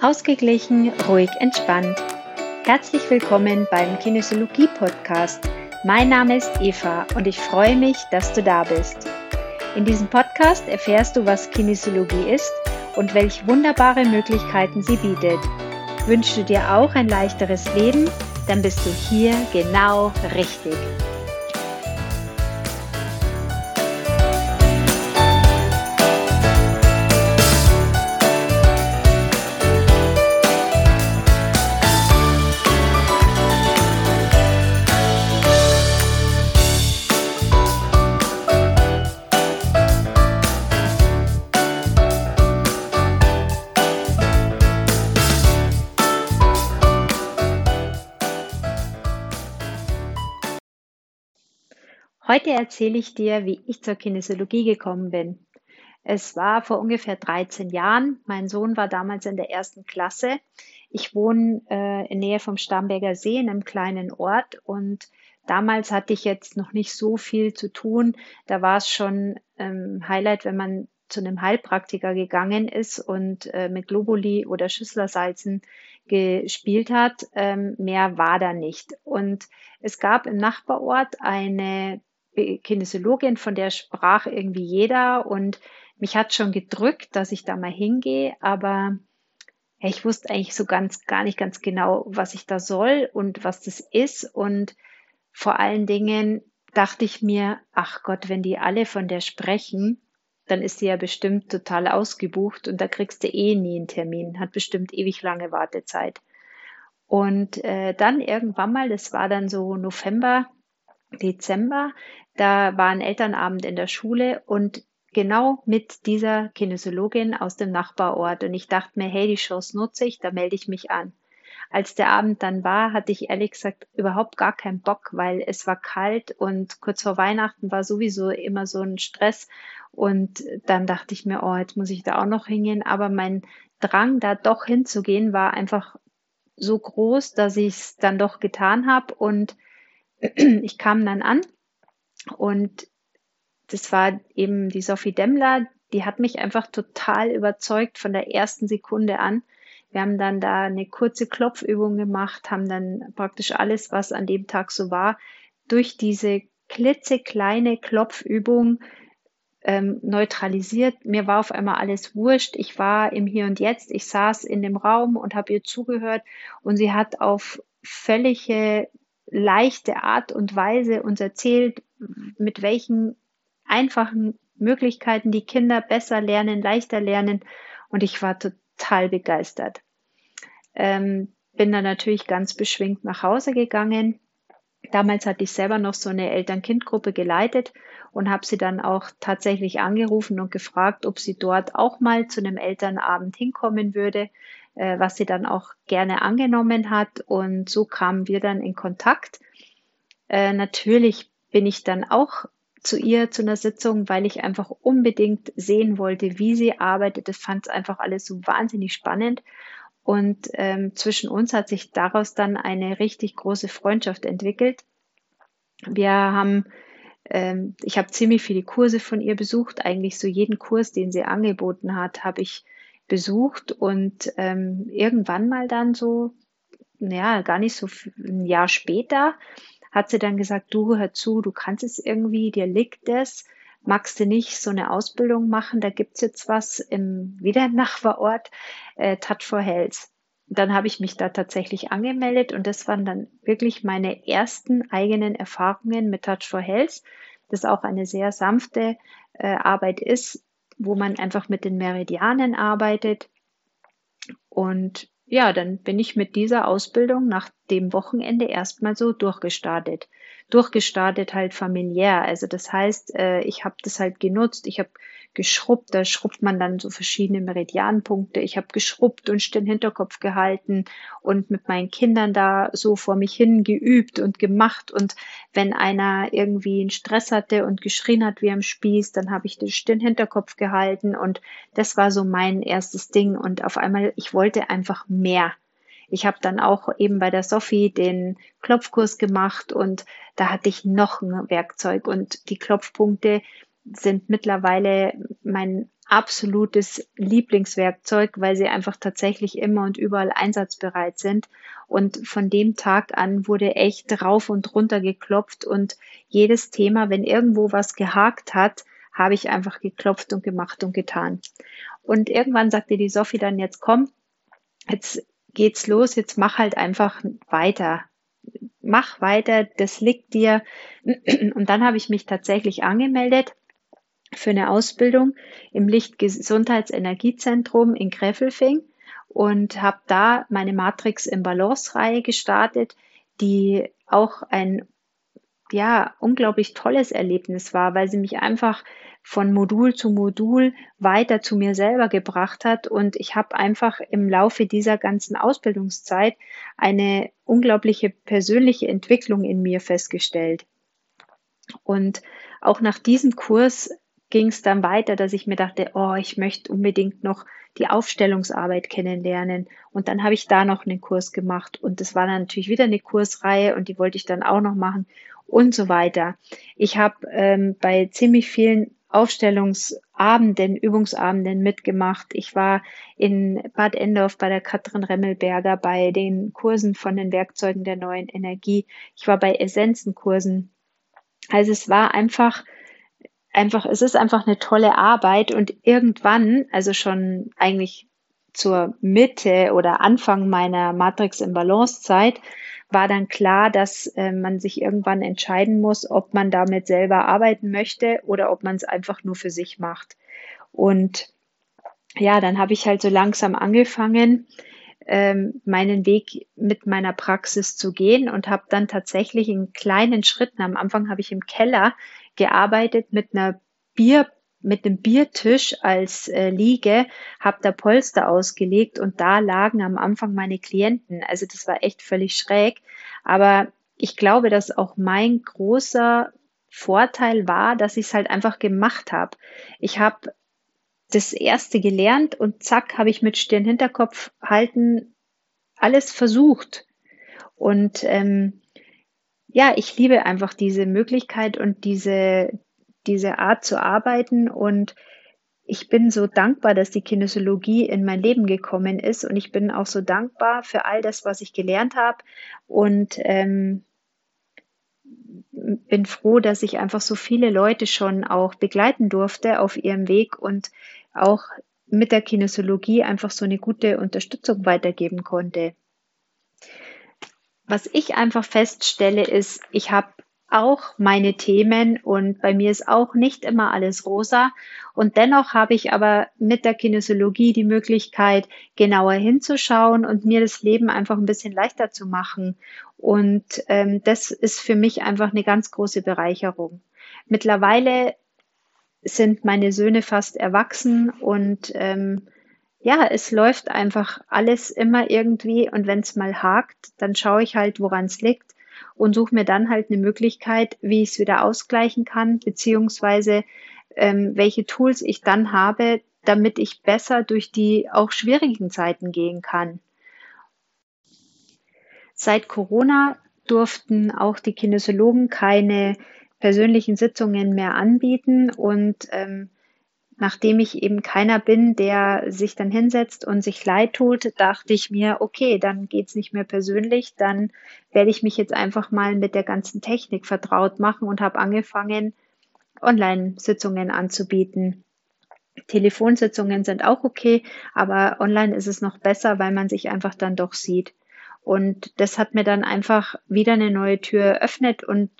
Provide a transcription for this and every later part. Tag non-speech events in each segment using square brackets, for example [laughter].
Ausgeglichen, ruhig, entspannt. Herzlich willkommen beim Kinesiologie Podcast. Mein Name ist Eva und ich freue mich, dass du da bist. In diesem Podcast erfährst du, was Kinesiologie ist und welche wunderbare Möglichkeiten sie bietet. Wünschst du dir auch ein leichteres Leben? Dann bist du hier genau richtig. Heute erzähle ich dir, wie ich zur Kinesiologie gekommen bin. Es war vor ungefähr 13 Jahren. Mein Sohn war damals in der ersten Klasse. Ich wohne äh, in Nähe vom Starnberger See in einem kleinen Ort und damals hatte ich jetzt noch nicht so viel zu tun. Da war es schon ähm, Highlight, wenn man zu einem Heilpraktiker gegangen ist und äh, mit Globuli oder Schüsslersalzen gespielt hat. Ähm, mehr war da nicht. Und es gab im Nachbarort eine Kinesiologin, von der sprach irgendwie jeder. Und mich hat schon gedrückt, dass ich da mal hingehe, aber ich wusste eigentlich so ganz gar nicht ganz genau, was ich da soll und was das ist. Und vor allen Dingen dachte ich mir, ach Gott, wenn die alle von der sprechen, dann ist sie ja bestimmt total ausgebucht und da kriegst du eh nie einen Termin, hat bestimmt ewig lange Wartezeit. Und äh, dann irgendwann mal, das war dann so November, Dezember, da war ein Elternabend in der Schule und genau mit dieser Kinesiologin aus dem Nachbarort. Und ich dachte mir, hey, die Chance nutze ich, da melde ich mich an. Als der Abend dann war, hatte ich ehrlich gesagt überhaupt gar keinen Bock, weil es war kalt und kurz vor Weihnachten war sowieso immer so ein Stress. Und dann dachte ich mir, oh, jetzt muss ich da auch noch hingehen. Aber mein Drang, da doch hinzugehen, war einfach so groß, dass ich es dann doch getan habe. Und [clears throat] ich kam dann an und das war eben die Sophie Demmler, die hat mich einfach total überzeugt von der ersten Sekunde an. Wir haben dann da eine kurze Klopfübung gemacht, haben dann praktisch alles, was an dem Tag so war, durch diese klitzekleine Klopfübung ähm, neutralisiert. Mir war auf einmal alles wurscht. Ich war im Hier und Jetzt. Ich saß in dem Raum und habe ihr zugehört und sie hat auf völlige leichte Art und Weise uns erzählt, mit welchen einfachen Möglichkeiten die Kinder besser lernen, leichter lernen. Und ich war total begeistert. Ähm, bin dann natürlich ganz beschwingt nach Hause gegangen. Damals hatte ich selber noch so eine Eltern-Kind-Gruppe geleitet und habe sie dann auch tatsächlich angerufen und gefragt, ob sie dort auch mal zu einem Elternabend hinkommen würde, äh, was sie dann auch gerne angenommen hat. Und so kamen wir dann in Kontakt. Äh, natürlich bin ich dann auch zu ihr zu einer Sitzung, weil ich einfach unbedingt sehen wollte, wie sie arbeitet. Das fand es einfach alles so wahnsinnig spannend. Und ähm, zwischen uns hat sich daraus dann eine richtig große Freundschaft entwickelt. Wir haben, ähm, ich habe ziemlich viele Kurse von ihr besucht. Eigentlich so jeden Kurs, den sie angeboten hat, habe ich besucht. Und ähm, irgendwann mal dann so, ja, gar nicht so ein Jahr später, hat sie dann gesagt, du hör zu, du kannst es irgendwie, dir liegt es, magst du nicht so eine Ausbildung machen, da gibt's jetzt was im, wieder im Nachbarort, äh, Touch for Health. Dann habe ich mich da tatsächlich angemeldet und das waren dann wirklich meine ersten eigenen Erfahrungen mit Touch for Health, das auch eine sehr sanfte äh, Arbeit ist, wo man einfach mit den Meridianen arbeitet. Und ja, dann bin ich mit dieser Ausbildung nach dem Wochenende erstmal so durchgestartet. Durchgestartet halt familiär. Also das heißt, äh, ich habe das halt genutzt. Ich habe geschrubbt, da schrubbt man dann so verschiedene Meridianpunkte. Ich habe geschrubbt und den Hinterkopf gehalten und mit meinen Kindern da so vor mich hin geübt und gemacht. Und wenn einer irgendwie einen Stress hatte und geschrien hat wie am Spieß, dann habe ich den Hinterkopf gehalten und das war so mein erstes Ding. Und auf einmal, ich wollte einfach mehr. Ich habe dann auch eben bei der Sophie den Klopfkurs gemacht und da hatte ich noch ein Werkzeug und die Klopfpunkte, sind mittlerweile mein absolutes Lieblingswerkzeug, weil sie einfach tatsächlich immer und überall einsatzbereit sind. Und von dem Tag an wurde echt rauf und runter geklopft und jedes Thema, wenn irgendwo was gehakt hat, habe ich einfach geklopft und gemacht und getan. Und irgendwann sagte die Sophie dann jetzt komm, jetzt geht's los, jetzt mach halt einfach weiter. Mach weiter, das liegt dir. [clears throat] Und dann habe ich mich tatsächlich angemeldet für eine Ausbildung im Lichtgesundheitsenergiezentrum in Gräfelfing und habe da meine Matrix im Balance-Reihe gestartet, die auch ein ja unglaublich tolles Erlebnis war, weil sie mich einfach von Modul zu Modul weiter zu mir selber gebracht hat und ich habe einfach im Laufe dieser ganzen Ausbildungszeit eine unglaubliche persönliche Entwicklung in mir festgestellt. Und auch nach diesem Kurs ging es dann weiter, dass ich mir dachte, oh, ich möchte unbedingt noch die Aufstellungsarbeit kennenlernen. Und dann habe ich da noch einen Kurs gemacht. Und das war dann natürlich wieder eine Kursreihe und die wollte ich dann auch noch machen und so weiter. Ich habe ähm, bei ziemlich vielen Aufstellungsabenden, Übungsabenden mitgemacht. Ich war in Bad Endorf bei der Katrin Remmelberger bei den Kursen von den Werkzeugen der neuen Energie. Ich war bei Essenzenkursen. Also es war einfach einfach, es ist einfach eine tolle Arbeit und irgendwann, also schon eigentlich zur Mitte oder Anfang meiner Matrix im Balance Zeit, war dann klar, dass äh, man sich irgendwann entscheiden muss, ob man damit selber arbeiten möchte oder ob man es einfach nur für sich macht. Und ja, dann habe ich halt so langsam angefangen, ähm, meinen Weg mit meiner Praxis zu gehen und habe dann tatsächlich in kleinen Schritten, am Anfang habe ich im Keller gearbeitet mit einer Bier mit dem Biertisch als äh, Liege, habe da Polster ausgelegt und da lagen am Anfang meine Klienten. Also das war echt völlig schräg. Aber ich glaube, dass auch mein großer Vorteil war, dass ich es halt einfach gemacht habe. Ich habe das erste gelernt und zack, habe ich mit Stirn Hinterkopf halten alles versucht. Und ähm, ja, ich liebe einfach diese Möglichkeit und diese, diese Art zu arbeiten. Und ich bin so dankbar, dass die Kinesiologie in mein Leben gekommen ist. Und ich bin auch so dankbar für all das, was ich gelernt habe. Und ähm, bin froh, dass ich einfach so viele Leute schon auch begleiten durfte auf ihrem Weg und auch mit der Kinesiologie einfach so eine gute Unterstützung weitergeben konnte. Was ich einfach feststelle, ist, ich habe auch meine Themen und bei mir ist auch nicht immer alles rosa. Und dennoch habe ich aber mit der Kinesiologie die Möglichkeit, genauer hinzuschauen und mir das Leben einfach ein bisschen leichter zu machen. Und ähm, das ist für mich einfach eine ganz große Bereicherung. Mittlerweile sind meine Söhne fast erwachsen und ähm, ja, es läuft einfach alles immer irgendwie und wenn es mal hakt, dann schaue ich halt, woran es liegt und suche mir dann halt eine Möglichkeit, wie ich es wieder ausgleichen kann, beziehungsweise ähm, welche Tools ich dann habe, damit ich besser durch die auch schwierigen Zeiten gehen kann. Seit Corona durften auch die Kinesiologen keine persönlichen Sitzungen mehr anbieten und ähm, nachdem ich eben keiner bin, der sich dann hinsetzt und sich leid tut, dachte ich mir, okay, dann geht's nicht mehr persönlich, dann werde ich mich jetzt einfach mal mit der ganzen Technik vertraut machen und habe angefangen, Online-Sitzungen anzubieten. Telefonsitzungen sind auch okay, aber online ist es noch besser, weil man sich einfach dann doch sieht. Und das hat mir dann einfach wieder eine neue Tür eröffnet und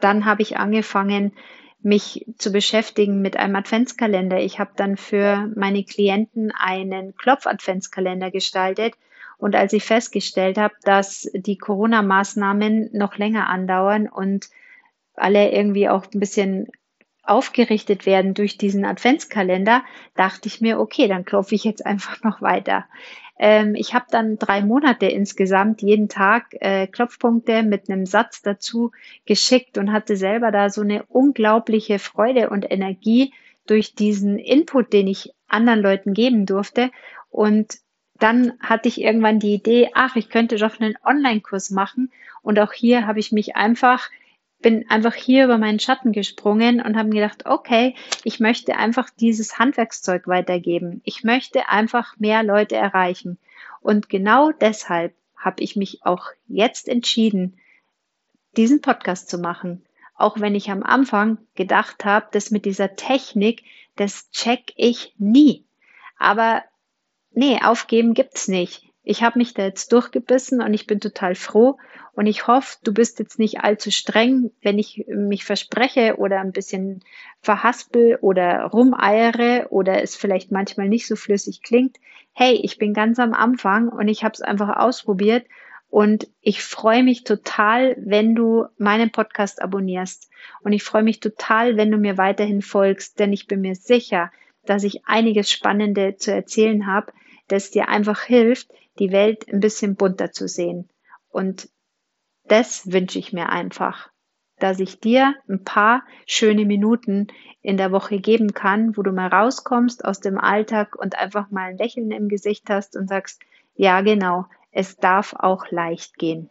dann habe ich angefangen, mich zu beschäftigen mit einem Adventskalender. Ich habe dann für meine Klienten einen Klopf-Adventskalender gestaltet. Und als ich festgestellt habe, dass die Corona-Maßnahmen noch länger andauern und alle irgendwie auch ein bisschen aufgerichtet werden durch diesen Adventskalender, dachte ich mir, okay, dann klopfe ich jetzt einfach noch weiter. Ähm, ich habe dann drei Monate insgesamt jeden Tag äh, Klopfpunkte mit einem Satz dazu geschickt und hatte selber da so eine unglaubliche Freude und Energie durch diesen Input, den ich anderen Leuten geben durfte. Und dann hatte ich irgendwann die Idee, ach, ich könnte doch einen Online-Kurs machen. Und auch hier habe ich mich einfach bin einfach hier über meinen Schatten gesprungen und habe gedacht, okay, ich möchte einfach dieses Handwerkszeug weitergeben. Ich möchte einfach mehr Leute erreichen. Und genau deshalb habe ich mich auch jetzt entschieden, diesen Podcast zu machen. Auch wenn ich am Anfang gedacht habe, dass mit dieser Technik, das check ich nie. Aber nee, aufgeben gibt's nicht. Ich habe mich da jetzt durchgebissen und ich bin total froh und ich hoffe, du bist jetzt nicht allzu streng, wenn ich mich verspreche oder ein bisschen verhaspel oder rumeiere oder es vielleicht manchmal nicht so flüssig klingt. Hey, ich bin ganz am Anfang und ich habe es einfach ausprobiert und ich freue mich total, wenn du meinen Podcast abonnierst. Und ich freue mich total, wenn du mir weiterhin folgst, denn ich bin mir sicher, dass ich einiges Spannende zu erzählen habe, das dir einfach hilft, die Welt ein bisschen bunter zu sehen. Und das wünsche ich mir einfach, dass ich dir ein paar schöne Minuten in der Woche geben kann, wo du mal rauskommst aus dem Alltag und einfach mal ein Lächeln im Gesicht hast und sagst, ja genau, es darf auch leicht gehen.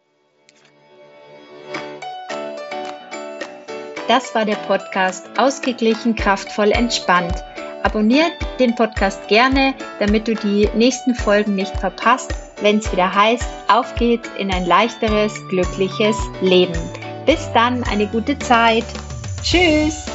Das war der Podcast Ausgeglichen, kraftvoll, entspannt. Abonniert den Podcast gerne, damit du die nächsten Folgen nicht verpasst, wenn es wieder heißt, auf geht's in ein leichteres, glückliches Leben. Bis dann, eine gute Zeit. Tschüss.